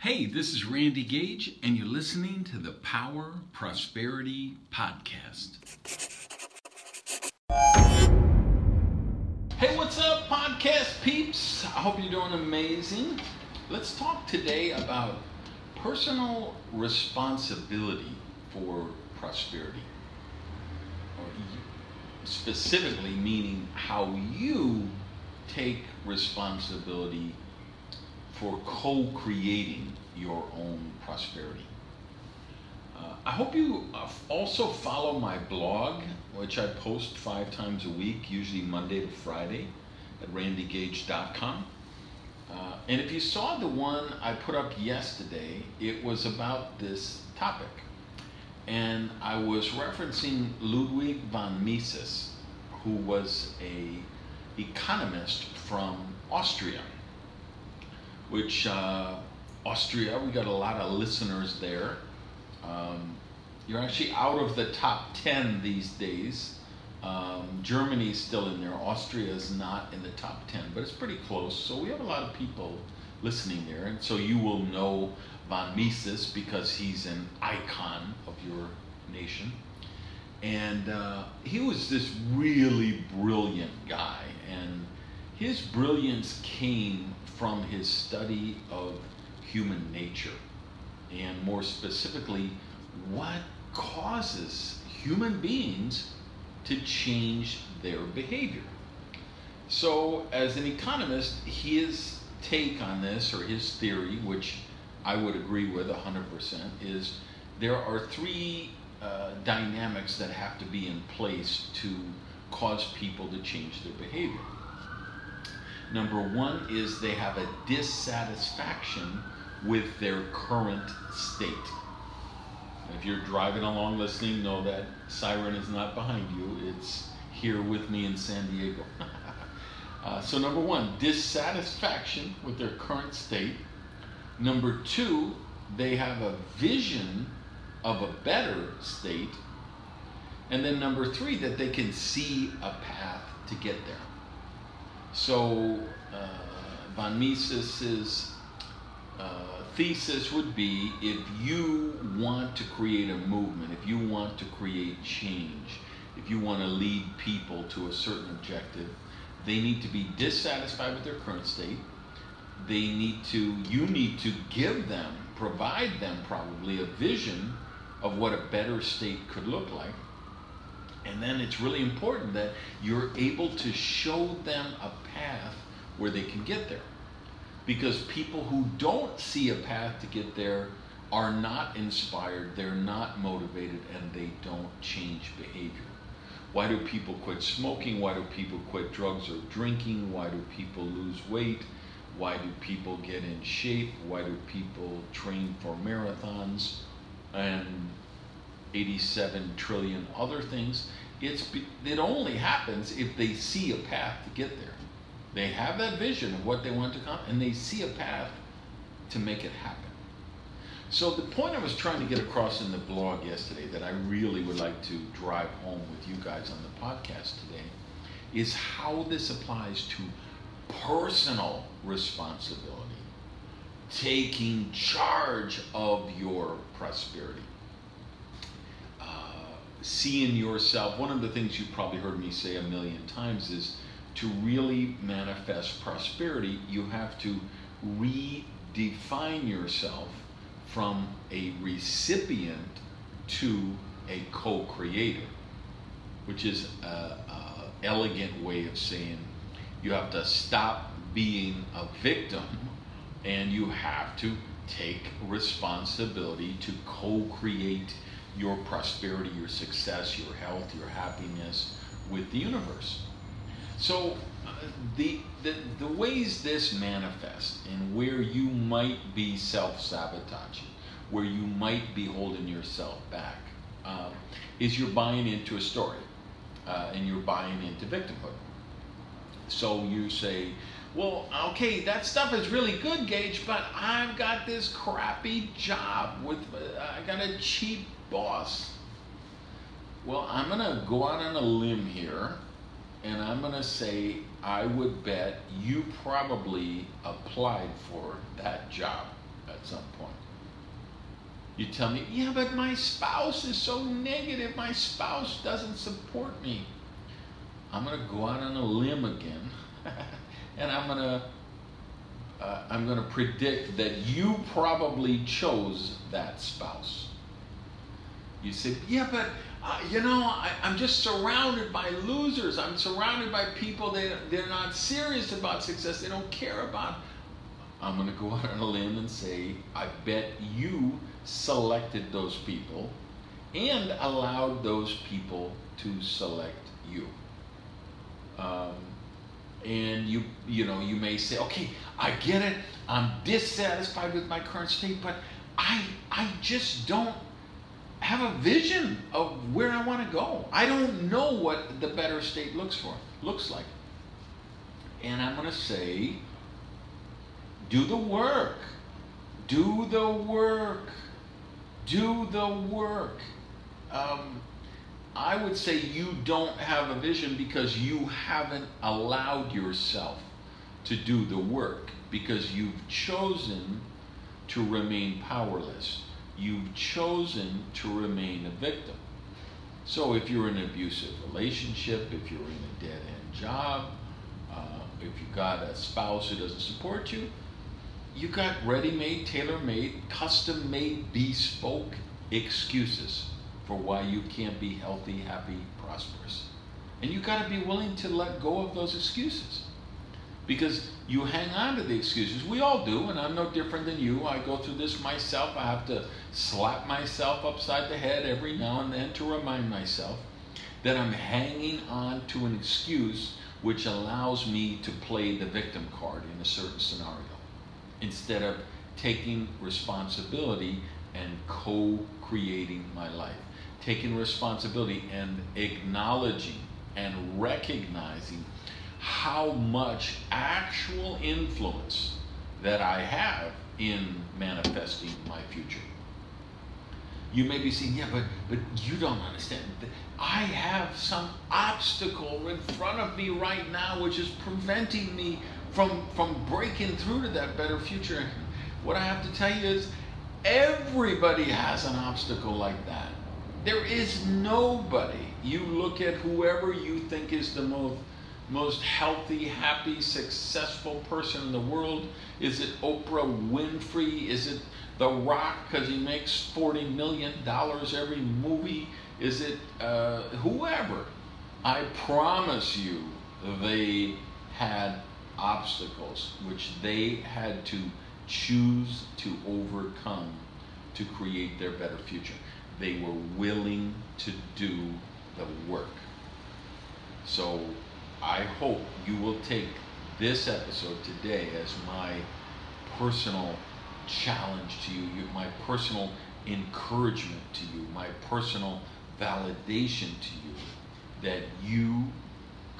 Hey, this is Randy Gage, and you're listening to the Power Prosperity Podcast. Hey, what's up, podcast peeps? I hope you're doing amazing. Let's talk today about personal responsibility for prosperity. Specifically, meaning how you take responsibility for co creating your own prosperity. Uh, I hope you uh, also follow my blog, which I post five times a week, usually Monday to Friday, at randygage.com. Uh, and if you saw the one I put up yesterday, it was about this topic. And I was referencing Ludwig von Mises, who was a economist from Austria which uh, Austria, we got a lot of listeners there. Um, you're actually out of the top 10 these days. Um, Germany's still in there. Austria is not in the top 10, but it's pretty close. So we have a lot of people listening there. And so you will know von Mises because he's an icon of your nation. And uh, he was this really brilliant guy. And his brilliance came from his study of human nature, and more specifically, what causes human beings to change their behavior. So, as an economist, his take on this, or his theory, which I would agree with 100%, is there are three uh, dynamics that have to be in place to cause people to change their behavior. Number one is they have a dissatisfaction with their current state. If you're driving along listening, know that siren is not behind you, it's here with me in San Diego. uh, so, number one, dissatisfaction with their current state. Number two, they have a vision of a better state. And then number three, that they can see a path to get there. So, uh, von Mises's uh, thesis would be if you want to create a movement, if you want to create change, if you want to lead people to a certain objective, they need to be dissatisfied with their current state. They need to, you need to give them, provide them probably a vision of what a better state could look like and then it's really important that you're able to show them a path where they can get there. Because people who don't see a path to get there are not inspired, they're not motivated, and they don't change behavior. Why do people quit smoking? Why do people quit drugs or drinking? Why do people lose weight? Why do people get in shape? Why do people train for marathons? And 87 trillion other things. It's, it only happens if they see a path to get there. They have that vision of what they want to come, and they see a path to make it happen. So the point I was trying to get across in the blog yesterday that I really would like to drive home with you guys on the podcast today is how this applies to personal responsibility, taking charge of your prosperity seeing yourself, one of the things you've probably heard me say a million times is to really manifest prosperity, you have to redefine yourself from a recipient to a co creator, which is an elegant way of saying you have to stop being a victim and you have to take responsibility to co create your prosperity, your success, your health, your happiness with the universe. So, uh, the, the, the ways this manifests and where you might be self sabotaging, where you might be holding yourself back, uh, is you're buying into a story uh, and you're buying into victimhood. So you say, well, okay, that stuff is really good, Gage, but I've got this crappy job with, uh, I got a cheap boss. Well, I'm going to go out on a limb here and I'm going to say I would bet you probably applied for that job at some point. You tell me, yeah, but my spouse is so negative. My spouse doesn't support me. I'm going to go out on a limb again, and I'm going to uh, I'm going to predict that you probably chose that spouse. You say, yeah, but uh, you know, I, am just surrounded by losers. I'm surrounded by people that they're not serious about success. They don't care about. I'm going to go out on a limb and say, I bet you selected those people and allowed those people to select you. Um, and you you know you may say okay i get it i'm dissatisfied with my current state but i i just don't have a vision of where i want to go. I don't know what the better state looks for looks like. And i'm going to say do the work. Do the work. Do the work. Um, I would say you don't have a vision because you haven't allowed yourself to do the work because you've chosen to remain powerless. You've chosen to remain a victim. So if you're in an abusive relationship, if you're in a dead end job, uh, if you've got a spouse who doesn't support you, you've got ready made, tailor made, custom made, bespoke excuses for why you can't be healthy, happy, prosperous. And you've got to be willing to let go of those excuses. Because you hang on to the excuses. We all do, and I'm no different than you. I go through this myself. I have to slap myself upside the head every now and then to remind myself that I'm hanging on to an excuse which allows me to play the victim card in a certain scenario instead of taking responsibility and co creating my life taking responsibility and acknowledging and recognizing how much actual influence that I have in manifesting my future. You may be saying, yeah, but, but you don't understand. I have some obstacle in front of me right now which is preventing me from, from breaking through to that better future. What I have to tell you is everybody has an obstacle like that. There is nobody. You look at whoever you think is the most most healthy, happy, successful person in the world? Is it Oprah Winfrey? Is it The Rock because he makes $40 million every movie? Is it uh, whoever? I promise you, they had obstacles which they had to choose to overcome to create their better future they were willing to do the work. So I hope you will take this episode today as my personal challenge to you, my personal encouragement to you, my personal validation to you that you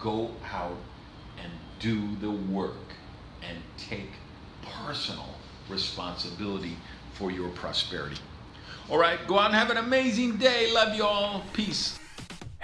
go out and do the work and take personal responsibility for your prosperity. All right, go out and have an amazing day. Love you all. Peace.